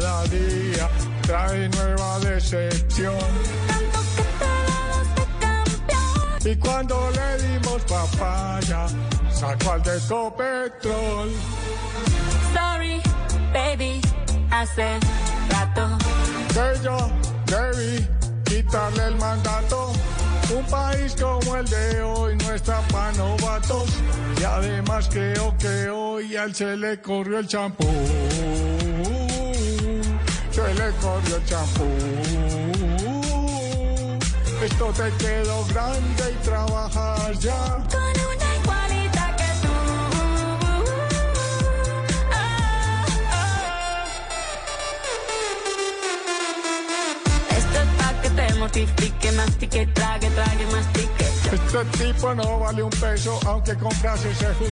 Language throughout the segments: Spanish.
Cada día trae nueva decepción. Y cuando le dimos papaya, sacó al de Copetrol. Sorry, baby, hace rato. Que yo debí quitarle el mandato. Un país como el de hoy no está para novatos. Y además creo que hoy a él se le corrió el champú. Corrió el champú. Esto te quedó grande y trabajas ya. Con una igualita que tú. Ah, ah. Esto es pa' que te mortifique, mastique, trague, trague, mastique. Este tipo no vale un peso, aunque comprase ese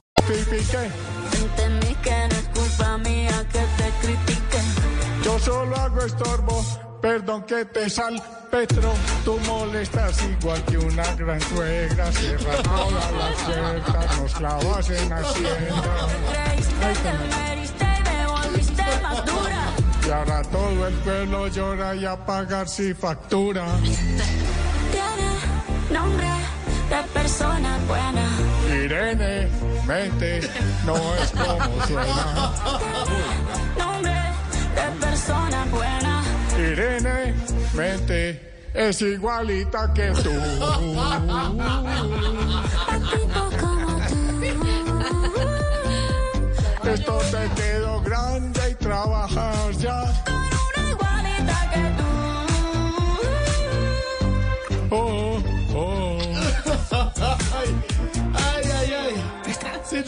Entendí que no es culpa mía que te critique. Yo solo hago estorbo, perdón que te sal, Petro. Tú molestas igual que una gran suegra. Cierras todas las puertas, nos clavas en Hacienda. Creíste que me heriste y me volviste más dura. Y ahora todo el pueblo llora y a pagar si factura. Tiene nombre de persona buena. Irene, mente, no es como suena. Nombre de persona buena. Irene, mente, es igualita que tú.